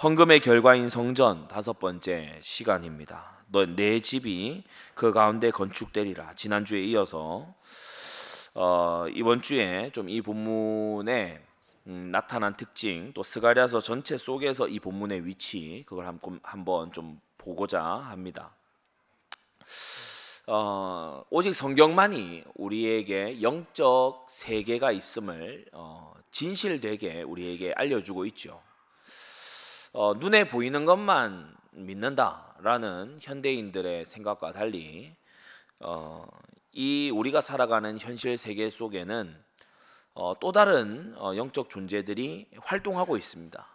헌금의 결과인 성전 다섯 번째 시간입니다. 너 내 집이 그 가운데 건축되리라. 지난주에 이어서 어, 이번 주에 좀 이 본문에 음, 나타난 특징 또 스가랴서 전체 속에서 이 본문의 위치 그걸 한번 좀 보고자 합니다. 어, 오직 성경만이 우리에게 영적 세계가 있음을 어, 진실되게 우리에게 알려주고 있죠. 어, 눈에 보이는 것만 믿는다라는 현대인들의 생각과 달리 어, 이 우리가 살아가는 현실 세계 속에는 어, 또 다른 어, 영적 존재들이 활동하고 있습니다.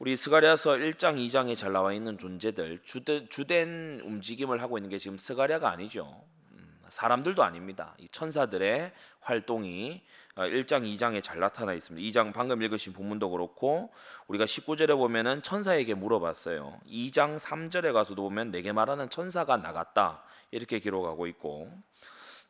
우리 스가랴서 1장, 2장에 잘 나와 있는 존재들 주된, 주된 움직임을 하고 있는 게 지금 스가랴가 아니죠. 음, 사람들도 아닙니다. 이 천사들의 활동이 1장, 어, 2장에 잘 나타나 있습니다. 2장 방금 읽으신 본문도 그렇고 우리가 19절에 보면은 천사에게 물어봤어요. 2장 3절에 가서도 보면 내게 말하는 천사가 나갔다. 이렇게 기록하고 있고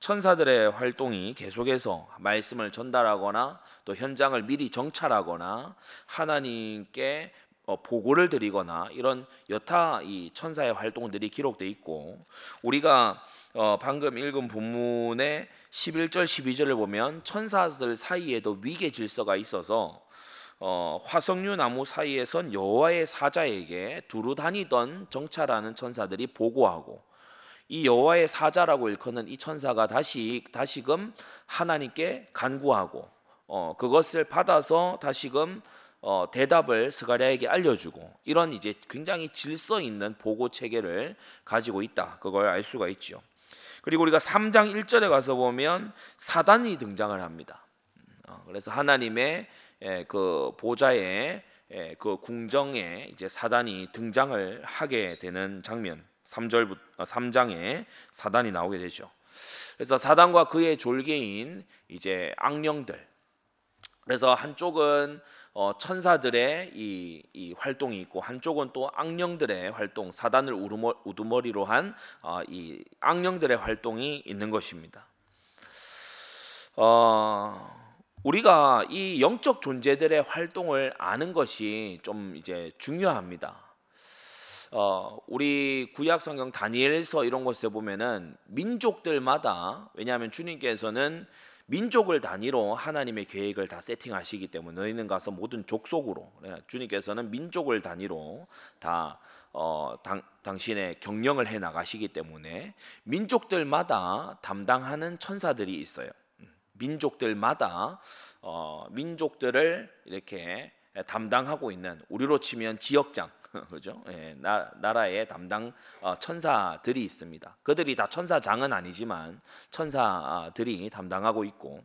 천사들의 활동이 계속해서 말씀을 전달하거나 또 현장을 미리 정찰하거나 하나님께 어, 보고를 드리거나 이런 여타 이 천사의 활동들이 기록돼 있고 우리가 어, 방금 읽은 본문의 11절 12절을 보면 천사들 사이에도 위계 질서가 있어서 어, 화석류 나무 사이에선 여호와의 사자에게 두루 다니던 정찰하는 천사들이 보고하고 이 여호와의 사자라고 일컫는 이 천사가 다시 다시금 하나님께 간구하고 어, 그것을 받아서 다시금 어, 대답을 스가랴에게 알려주고 이런 이제 굉장히 질서 있는 보고 체계를 가지고 있다. 그걸 알 수가 있죠. 그리고 우리가 3장 1절에 가서 보면 사단이 등장을 합니다. 어, 그래서 하나님의 예, 그 보좌에 예, 그 궁정에 이제 사단이 등장을 하게 되는 장면. 3절 3장에 사단이 나오게 되죠. 그래서 사단과 그의 졸개인 이제 악령들. 그래서 한쪽은 어, 천사들의 이, 이, 활동이 있고 한쪽은 또 악령들의 활동, 사단을 우두머리, 로 한이 어, 악령들의 활동이 있는 것입니다. 어, 우리가 이 영적 존재들의 활동을 아는 것이 좀 이제 중요합니다. 어, 우리 구약 성경 다니엘서 이런 곳에 보면은 민족들마다 왜냐하면 주님께서는 민족을 단위로 하나님의 계획을 다 세팅하시기 때문에 너희는 가서 모든 족속으로 주님께서는 민족을 단위로 다 어, 당, 당신의 경영을 해 나가시기 때문에 민족들마다 담당하는 천사들이 있어요. 음, 민족들마다 어, 민족들을 이렇게 담당하고 있는 우리로 치면 지역장 그죠? 예, 나, 나라의 담당 어, 천사들이 있습니다. 그들이 다 천사장은 아니지만 천사들이 담당하고 있고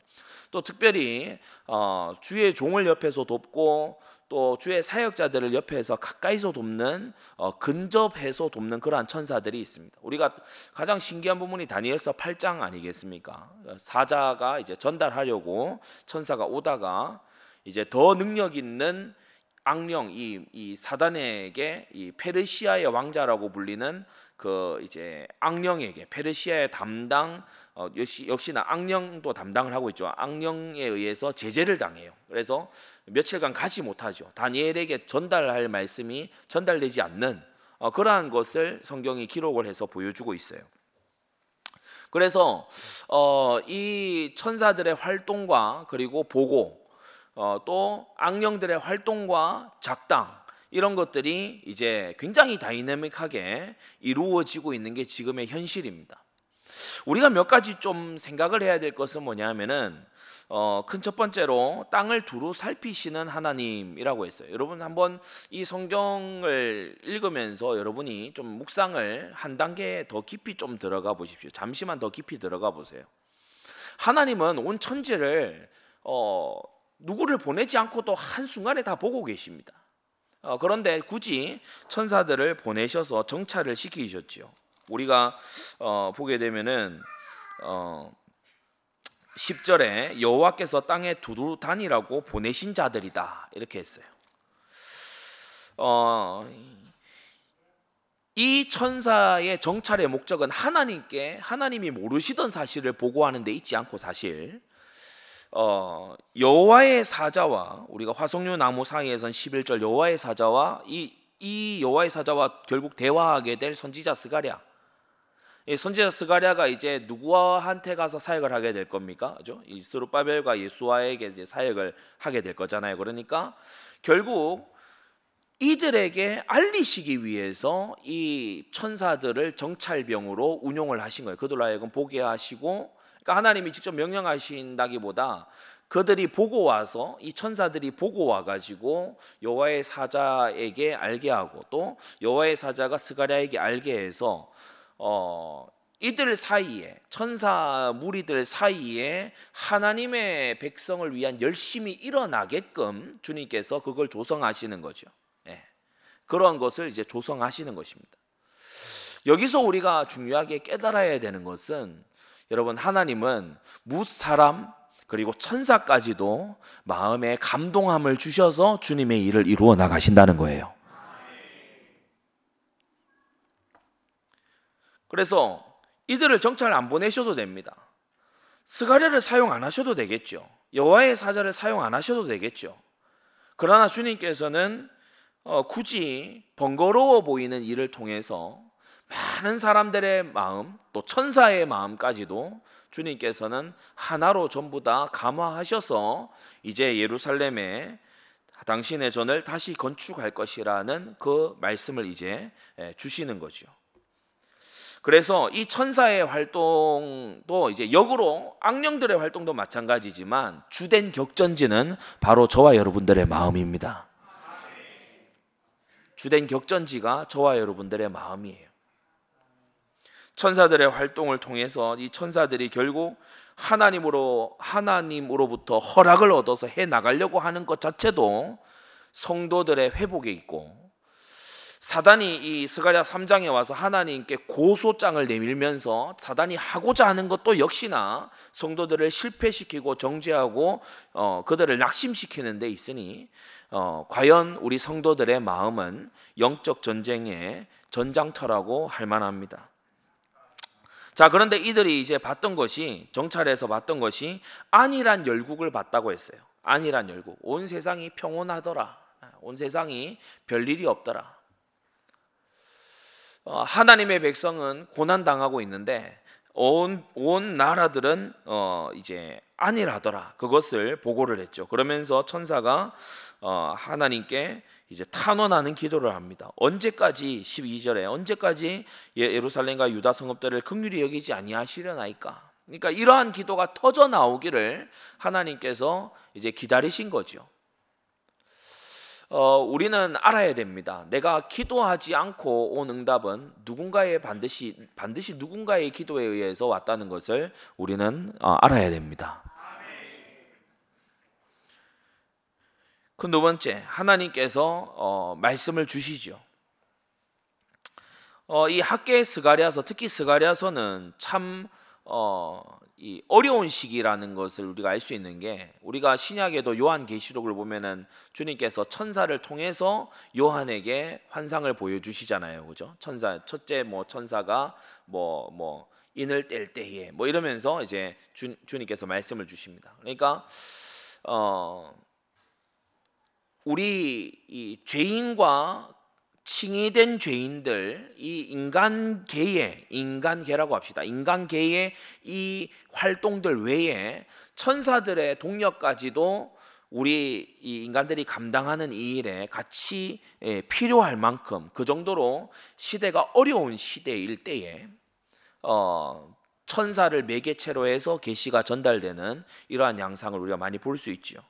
또 특별히 어, 주의 종을 옆에서 돕고 또 주의 사역자들을 옆에서 가까이서 돕는 어, 근접해서 돕는 그러한 천사들이 있습니다. 우리가 가장 신기한 부분이 다니엘서 8장 아니겠습니까? 사자가 이제 전달하려고 천사가 오다가 이제 더 능력 있는 악령 이, 이 사단에게 이 페르시아의 왕자라고 불리는 그 이제 악령에게 페르시아의 담당 어, 역시 역시나 악령도 담당을 하고 있죠. 악령에 의해서 제재를 당해요. 그래서 며칠간 가지 못하죠. 다니엘에게 전달할 말씀이 전달되지 않는 어, 그러한 것을 성경이 기록을 해서 보여주고 있어요. 그래서 어, 이 천사들의 활동과 그리고 보고 어, 또 악령들의 활동과 작당 이런 것들이 이제 굉장히 다이내믹하게 이루어지고 있는 게 지금의 현실입니다. 우리가 몇 가지 좀 생각을 해야 될 것은 뭐냐면은 어, 큰 첫 번째로 땅을 두루 살피시는 하나님이라고 했어요. 여러분 한번 이 성경을 읽으면서 여러분이 좀 묵상을 한 단계 더 깊이 좀 들어가 보십시오. 잠시만 더 깊이 들어가 보세요. 하나님은 온 천지를 어, 누구를 보내지 않고도 한순간에 다 보고 계십니다. 어, 그런데 굳이 천사들을 보내셔서 정찰을 시키셨죠. 우리가 어, 보게 되면은 어, 10절에 여호와께서 땅에 두루 다니라고 보내신 자들이다 이렇게 했어요. 어, 이 천사의 정찰의 목적은 하나님께 하나님이 모르시던 사실을 보고하는 데 있지 않고 사실 어, 여호와의 사자와 우리가 화석류 나무 사이에선 11절 여호와의 사자와 이, 이 여호와의 사자와 결국 대화하게 될 선지자 스가랴. 이 선지자 스가랴가 이제 누구한테 가서 사역을 하게 될 겁니까? 그죠? 이 스루바벨과 예수와에게 이제 사역을 하게 될 거잖아요. 그러니까 결국 이들에게 알리시기 위해서 이 천사들을 정찰병으로 운용을 하신 거예요. 그들로 하여금 보게 하시고 그러니까 하나님이 직접 명령하신다기보다 그들이 보고 와서 이 천사들이 보고 와 가지고 여호와의 사자에게 알게 하고 또 여호와의 사자가 스가랴에게 알게 해서 어 이들 사이에 천사 무리들 사이에 하나님의 백성을 위한 열심히 일어나게끔 주님께서 그걸 조성하시는 거죠. 예. 그러한 것을 이제 조성하시는 것입니다. 여기서 우리가 중요하게 깨달아야 되는 것은 여러분 하나님은 무사람 그리고 천사까지도 마음에 감동함을 주셔서 주님의 일을 이루어 나가신다는 거예요. 그래서 이들을 정찰 안 보내셔도 됩니다. 스가랴를 사용 안 하셔도 되겠죠. 여호와의 사자를 사용 안 하셔도 되겠죠. 그러나 주님께서는 어, 굳이 번거로워 보이는 일을 통해서 많은 사람들의 마음, 또 천사의 마음까지도 주님께서는 하나로 전부 다 감화하셔서 이제 예루살렘에 당신의 전을 다시 건축할 것이라는 그 말씀을 이제 주시는 거죠. 그래서 이 천사의 활동도 이제 역으로 악령들의 활동도 마찬가지지만 주된 격전지는 바로 저와 여러분들의 마음입니다. 주된 격전지가 저와 여러분들의 마음이에요. 천사들의 활동을 통해서 이 천사들이 결국 하나님으로 하나님으로부터 허락을 얻어서 해 나가려고 하는 것 자체도 성도들의 회복에 있고 사단이 이 스가랴 3장에 와서 하나님께 고소장을 내밀면서 사단이 하고자 하는 것도 역시나 성도들을 실패시키고 정죄하고 어, 그들을 낙심시키는 데 있으니 어, 과연 우리 성도들의 마음은 영적 전쟁의 전장터라고 할 만합니다. 자, 그런데 이들이 이제 봤던 것이 정찰에서 봤던 것이 안이란 열국을 봤다고 했어요. 안이란 열국. 온 세상이 평온하더라. 온 세상이 별일이 없더라. 어, 하나님의 백성은 고난 당하고 있는데 온, 온 나라들은 어, 이제 안일하더라. 그것을 보고를 했죠. 그러면서 천사가 어, 하나님께 이제 탄원하는 기도를 합니다. 언제까지 12절에 언제까지 예, 예루살렘과 유다 성읍들을 극률히 여기지 아니하시려나이까. 그러니까 이러한 기도가 터져 나오기를 하나님께서 이제 기다리신 거죠. 어, 우리는 알아야 됩니다. 내가 기도하지 않고 온 응답은 누군가의 반드시 반드시 누군가의 기도에 의해서 왔다는 것을 우리는 어, 알아야 됩니다. 그 두 번째 하나님께서 어, 말씀을 주시죠. 어, 이 학계 스가리아서 특히 스가리아서는 참 어, 이 어려운 시기라는 것을 우리가 알 수 있는 게 우리가 신약에도 요한 계시록을 보면은 주님께서 천사를 통해서 요한에게 환상을 보여주시잖아요, 그죠? 천사 첫째 뭐 천사가 뭐뭐 뭐 인을 뗄 때에 뭐 이러면서 이제 주, 주님께서 말씀을 주십니다. 그러니까 어 우리 이 죄인과 칭의된 죄인들 이 인간계의 인간계라고 합시다. 인간계의 이 활동들 외에 천사들의 동력까지도 우리 이 인간들이 감당하는 이 일에 같이 예, 필요할 만큼 그 정도로 시대가 어려운 시대일 때에 어, 천사를 매개체로 해서 계시가 전달되는 이러한 양상을 우리가 많이 볼 수 있죠.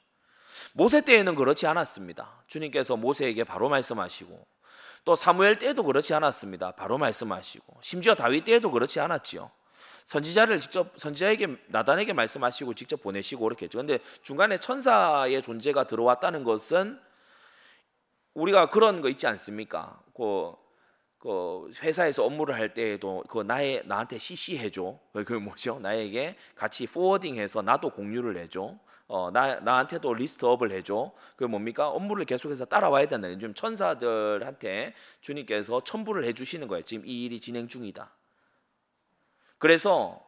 모세 때에는 그렇지 않았습니다. 주님께서 모세에게 바로 말씀하시고 또 사무엘 때에도 그렇지 않았습니다. 바로 말씀하시고 심지어 다윗 때에도 그렇지 않았지요. 선지자를 직접 선지자에게 나단에게 말씀하시고 직접 보내시고 그렇게 했죠. 근데 중간에 천사의 존재가 들어왔다는 것은 우리가 그런 거 있지 않습니까? 그, 그 회사에서 업무를 할 때에도 그 나의 나한테 CC 해줘. 그 뭐죠? 나에게 같이 포워딩해서 나도 공유를 해줘. 어, 나, 나한테도 리스트업을 해줘. 그 뭡니까? 업무를 계속해서 따라와야 된다. 요즘 천사들한테 주님께서 첨부를 해주시는 거예요. 지금 이 일이 진행 중이다. 그래서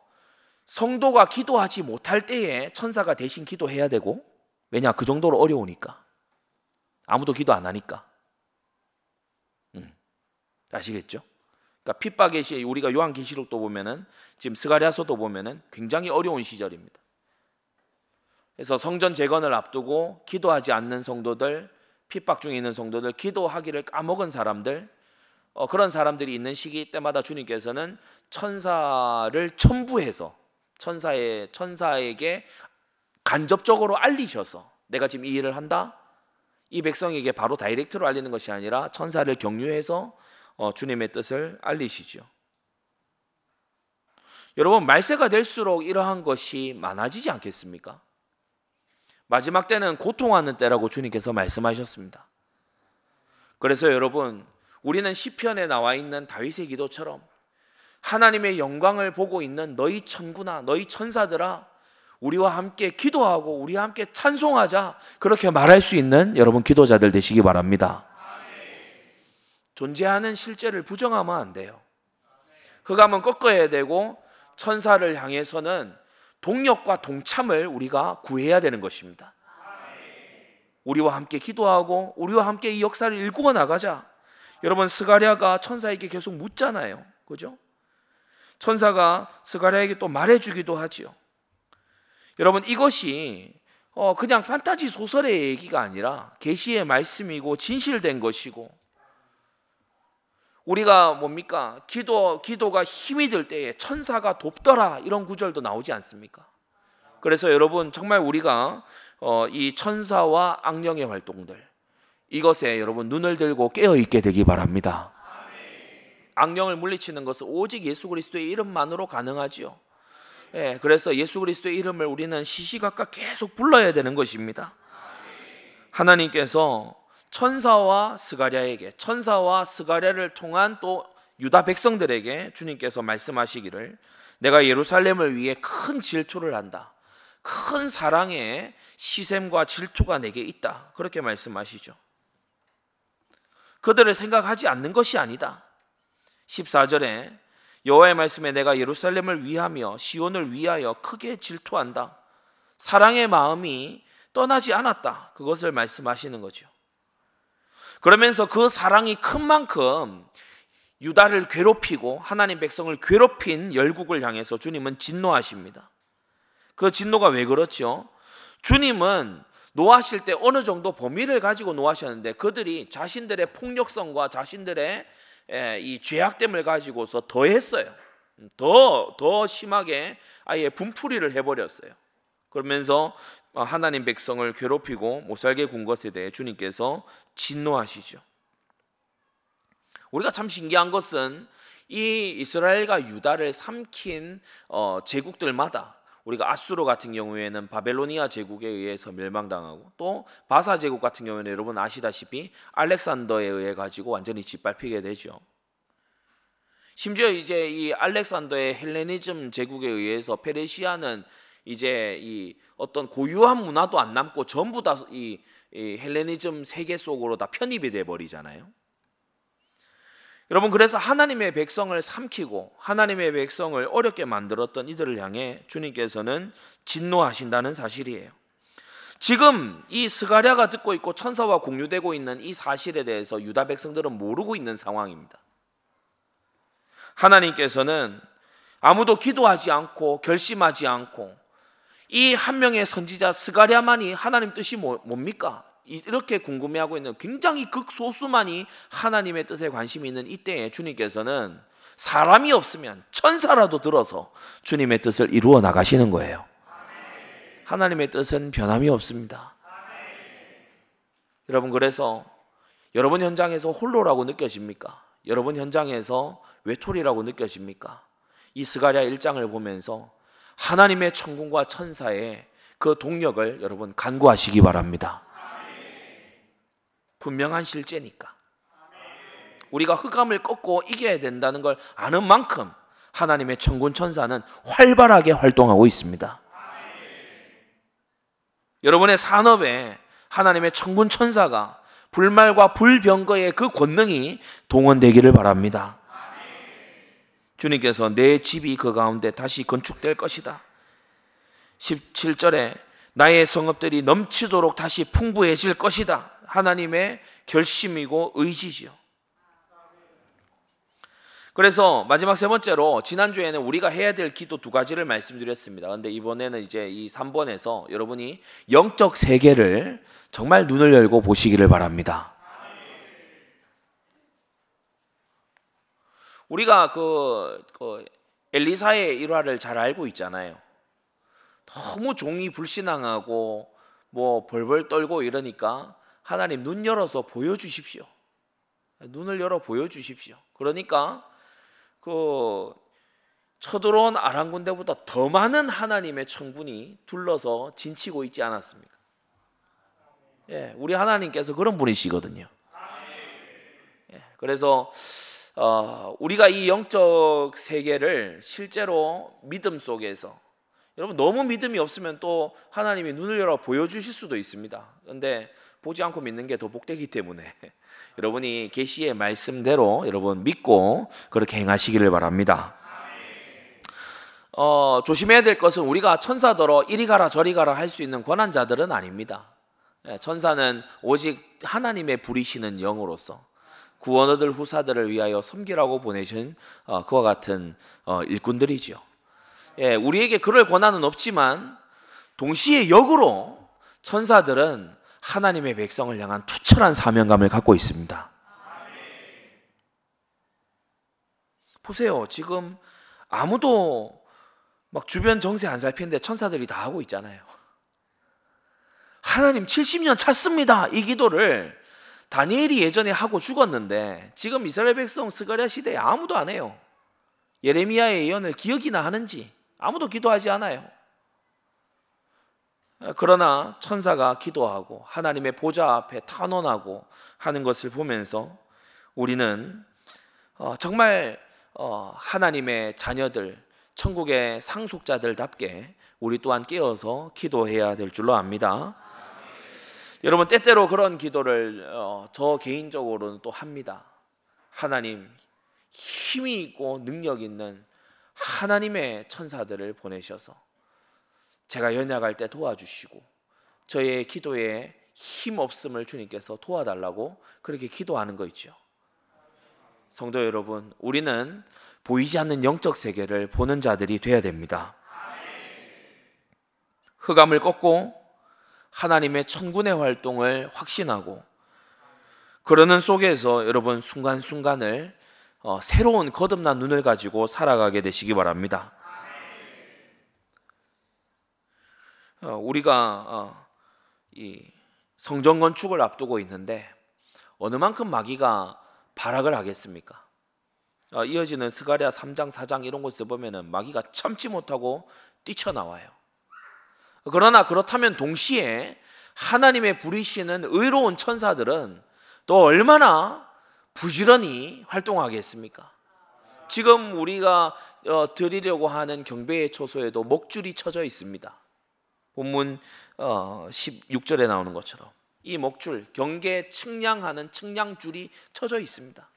성도가 기도하지 못할 때에 천사가 대신 기도해야 되고 왜냐 그 정도로 어려우니까 아무도 기도 안 하니까 음, 아시겠죠? 그러니까 핍박의 시 우리가 요한계시록도 보면은 지금 스가랴서도 보면은 굉장히 어려운 시절입니다. 그래서 성전 재건을 앞두고 기도하지 않는 성도들, 핍박 중에 있는 성도들, 기도하기를 까먹은 사람들, 어, 그런 사람들이 있는 시기 때마다 주님께서는 천사를 첨부해서 천사의 천사에게 간접적으로 알리셔서 내가 지금 이 일을 한다. 이 백성에게 바로 다이렉트로 알리는 것이 아니라 천사를 경유해서 어, 주님의 뜻을 알리시죠. 여러분 말세가 될수록 이러한 것이 많아지지 않겠습니까? 마지막 때는 고통하는 때라고 주님께서 말씀하셨습니다. 그래서 여러분 우리는 시편에 나와 있는 다윗의 기도처럼 하나님의 영광을 보고 있는 너희 천구나 너희 천사들아 우리와 함께 기도하고 우리와 함께 찬송하자 그렇게 말할 수 있는 여러분 기도자들 되시기 바랍니다. 존재하는 실제를 부정하면 안 돼요. 흑암은 꺾어야 되고 천사를 향해서는 동력과 동참을 우리가 구해야 되는 것입니다. 우리와 함께 기도하고 우리와 함께 이 역사를 일구어 나가자. 여러분 스가랴가 천사에게 계속 묻잖아요. 그죠? 천사가 스가랴에게 또 말해 주기도 하지요. 여러분 이것이 어 그냥 판타지 소설의 얘기가 아니라 계시의 말씀이고 진실된 것이고 우리가 뭡니까? 기도 기도가 힘이 들 때에 천사가 돕더라 이런 구절도 나오지 않습니까? 그래서 여러분 정말 우리가 어, 이 천사와 악령의 활동들 이것에 여러분 눈을 들고 깨어 있게 되기 바랍니다. 악령을 물리치는 것은 오직 예수 그리스도의 이름만으로 가능하지요. 예, 그래서 예수 그리스도의 이름을 우리는 시시각각 계속 불러야 되는 것입니다. 하나님께서 천사와 스가랴에게 천사와 스가랴를 통한 또 유다 백성들에게 주님께서 말씀하시기를 내가 예루살렘을 위해 큰 질투를 한다. 큰 사랑의 시샘과 질투가 내게 있다. 그렇게 말씀하시죠. 그들을 생각하지 않는 것이 아니다. 14절에 여호와의 말씀에 내가 예루살렘을 위하며 시온을 위하여 크게 질투한다. 사랑의 마음이 떠나지 않았다. 그것을 말씀하시는 거죠. 그러면서 그 사랑이 큰 만큼 유다를 괴롭히고 하나님 백성을 괴롭힌 열국을 향해서 주님은 진노하십니다. 그 진노가 왜 그렇죠? 주님은 노하실 때 어느 정도 범위를 가지고 노하셨는데 그들이 자신들의 폭력성과 자신들의 이 죄악됨을 가지고서 더 했어요. 더, 더 심하게 아예 분풀이를 해버렸어요. 그러면서 하나님 백성을 괴롭히고 못 살게 군 것에 대해 주님께서 진노하시죠. 우리가 참 신기한 것은 이 이스라엘과 유다를 삼킨 어, 제국들마다 우리가 아수르 같은 경우에는 바벨로니아 제국에 의해서 멸망당하고 또 바사 제국 같은 경우에는 여러분 아시다시피 알렉산더에 의해 가지고 완전히 짓밟히게 되죠. 심지어 이제 이 알렉산더의 헬레니즘 제국에 의해서 페르시아는 이제 이 어떤 고유한 문화도 안 남고 전부 다이 이 헬레니즘 세계 속으로 다 편입이 돼 버리잖아요. 여러분 그래서 하나님의 백성을 삼키고 하나님의 백성을 어렵게 만들었던 이들을 향해 주님께서는 진노하신다는 사실이에요. 지금 이 스가랴가 듣고 있고 천사와 공유되고 있는 이 사실에 대해서 유다 백성들은 모르고 있는 상황입니다. 하나님께서는 아무도 기도하지 않고 결심하지 않고 이 한 명의 선지자 스가랴만이 하나님 뜻이 뭐, 뭡니까? 이렇게 궁금해하고 있는 굉장히 극소수만이 하나님의 뜻에 관심이 있는 이때에 주님께서는 사람이 없으면 천사라도 들어서 주님의 뜻을 이루어 나가시는 거예요. 하나님의 뜻은 변함이 없습니다. 여러분 그래서 여러분 현장에서 홀로라고 느껴집니까? 여러분 현장에서 외톨이라고 느껴집니까? 이 스가랴 1장을 보면서 하나님의 천군과 천사의 그 동력을 여러분 간구하시기 바랍니다. 분명한 실제니까. 우리가 흑암을 꺾고 이겨야 된다는 걸 아는 만큼 하나님의 천군 천사는 활발하게 활동하고 있습니다. 여러분의 산업에 하나님의 천군 천사가 불말과 불병거의 그 권능이 동원되기를 바랍니다. 주님께서 내 집이 그 가운데 다시 건축될 것이다. 17절에 나의 성읍들이 넘치도록 다시 풍부해질 것이다. 하나님의 결심이고 의지지요. 그래서 마지막 세 번째로 지난주에는 우리가 해야 될 기도 두 가지를 말씀드렸습니다. 근데 이번에는 이제 이 3번에서 여러분이 영적 세계를 정말 눈을 열고 보시기를 바랍니다. 우리가 그, 그 엘리사의 일화를 잘 알고 있잖아요. 너무 종이 불신앙하고 뭐 벌벌 떨고 이러니까 하나님 눈 열어서 보여주십시오. 눈을 열어 보여주십시오. 그러니까 그 쳐들어온 아람 군대보다 더 많은 하나님의 천군이 둘러서 진치고 있지 않았습니까? 예, 우리 하나님께서 그런 분이시거든요. 예, 그래서 어, 우리가 이 영적 세계를 실제로 믿음 속에서 여러분 너무 믿음이 없으면 또 하나님이 눈을 열어 보여주실 수도 있습니다. 그런데 보지 않고 믿는 게 더 복되기 때문에 여러분이 계시의 말씀대로 여러분 믿고 그렇게 행하시기를 바랍니다. 어, 조심해야 될 것은 우리가 천사더러 이리 가라 저리 가라 할 수 있는 권한자들은 아닙니다. 예, 천사는 오직 하나님의 부리시는 영으로서 구원 얻을 후사들을 위하여 섬기라고 보내신 어, 그와 같은 어, 일꾼들이지요. 예, 우리에게 그럴 권한은 없지만 동시에 역으로 천사들은 하나님의 백성을 향한 투철한 사명감을 갖고 있습니다. 보세요. 지금 아무도 막 주변 정세 안 살피는데 천사들이 다 하고 있잖아요. 하나님 70년 찼습니다. 이 기도를 다니엘이 예전에 하고 죽었는데 지금 이스라엘 백성 스가랴 시대에 아무도 안 해요. 예레미야의 예언을 기억이나 하는지 아무도 기도하지 않아요. 그러나 천사가 기도하고 하나님의 보좌 앞에 탄원하고 하는 것을 보면서 우리는 어, 정말 어, 하나님의 자녀들, 천국의 상속자들답게 우리 또한 깨어서 기도해야 될 줄로 압니다. 여러분 때때로 그런 기도를 어, 저 개인적으로는 또 합니다. 하나님 힘이 있고 능력 있는 하나님의 천사들을 보내셔서 제가 연약할 때 도와주시고 저의 기도에 힘 없음을 주님께서 도와달라고 그렇게 기도하는 거 있죠. 성도 여러분, 우리는 보이지 않는 영적 세계를 보는 자들이 되어야 됩니다. 흑암을 꺾고 하나님의 천군의 활동을 확신하고 그러는 속에서 여러분 순간순간을 어, 새로운 거듭난 눈을 가지고 살아가게 되시기 바랍니다. 어, 우리가 어, 이 성전 건축을 앞두고 있는데 어느 만큼 마귀가 발악을 하겠습니까? 어, 이어지는 스가랴 3장 4장 이런 곳에 보면은 마귀가 참지 못하고 뛰쳐나와요. 그러나 그렇다면 동시에 하나님의 부리시는 의로운 천사들은 또 얼마나 부지런히 활동하겠습니까? 지금 우리가 드리려고 하는 경배의 초소에도 목줄이 쳐져 있습니다. 본문 16절에 어, 나오는 것처럼 이 목줄 경계 측량하는 측량줄이 쳐져 있습니다.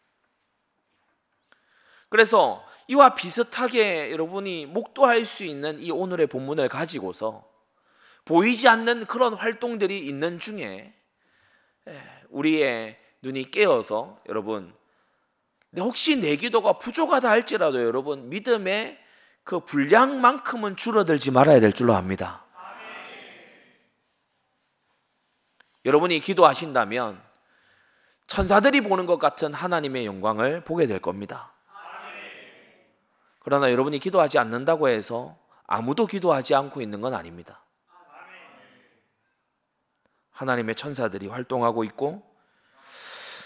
그래서 이와 비슷하게 여러분이 목도할 수 있는 이 오늘의 본문을 가지고서 보이지 않는 그런 활동들이 있는 중에 우리의 눈이 깨어서 여러분 혹시 내 기도가 부족하다 할지라도 여러분 믿음의 그 분량만큼은 줄어들지 말아야 될 줄로 압니다. 여러분이 기도하신다면 천사들이 보는 것 같은 하나님의 영광을 보게 될 겁니다. 그러나 여러분이 기도하지 않는다고 해서 아무도 기도하지 않고 있는 건 아닙니다. 하나님의 천사들이 활동하고 있고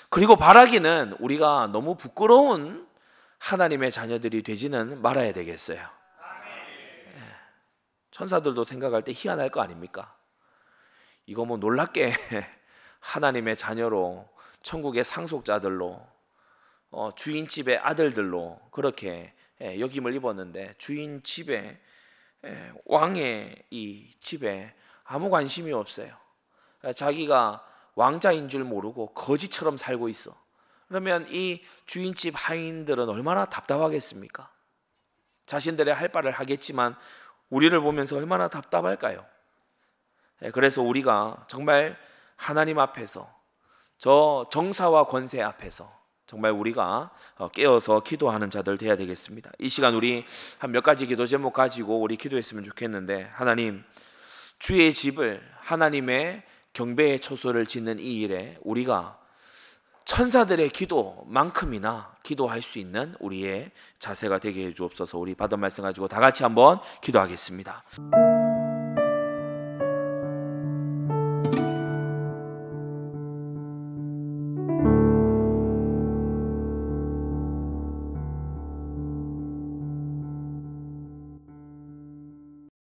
그리고 바라기는 우리가 너무 부끄러운 하나님의 자녀들이 되지는 말아야 되겠어요. 예. 천사들도 생각할 때 희한할 거 아닙니까? 이거 뭐 놀랍게 하나님의 자녀로 천국의 상속자들로 어, 주인 집의 아들들로 그렇게 예, 여김을 입었는데 주인 집에 예, 왕의 이 집에 아무 관심이 없어요. 자기가 왕자인 줄 모르고 거지처럼 살고 있어. 그러면 이 주인집 하인들은 얼마나 답답하겠습니까? 자신들의 할 바를 하겠지만 우리를 보면서 얼마나 답답할까요? 예, 그래서 우리가 정말 하나님 앞에서 저 정사와 권세 앞에서 정말 우리가 어, 깨어서 기도하는 자들 돼야 되겠습니다. 이 시간 우리 한 몇 가지 기도 제목 가지고 우리 기도했으면 좋겠는데 하나님 주의 집을 하나님의 경배의 초소를 짓는 이 일에 우리가 천사들의 기도만큼이나 기도할 수 있는 우리의 자세가 되게 해 주옵소서. 우리 받은 말씀 가지고 다 같이 한번 기도하겠습니다.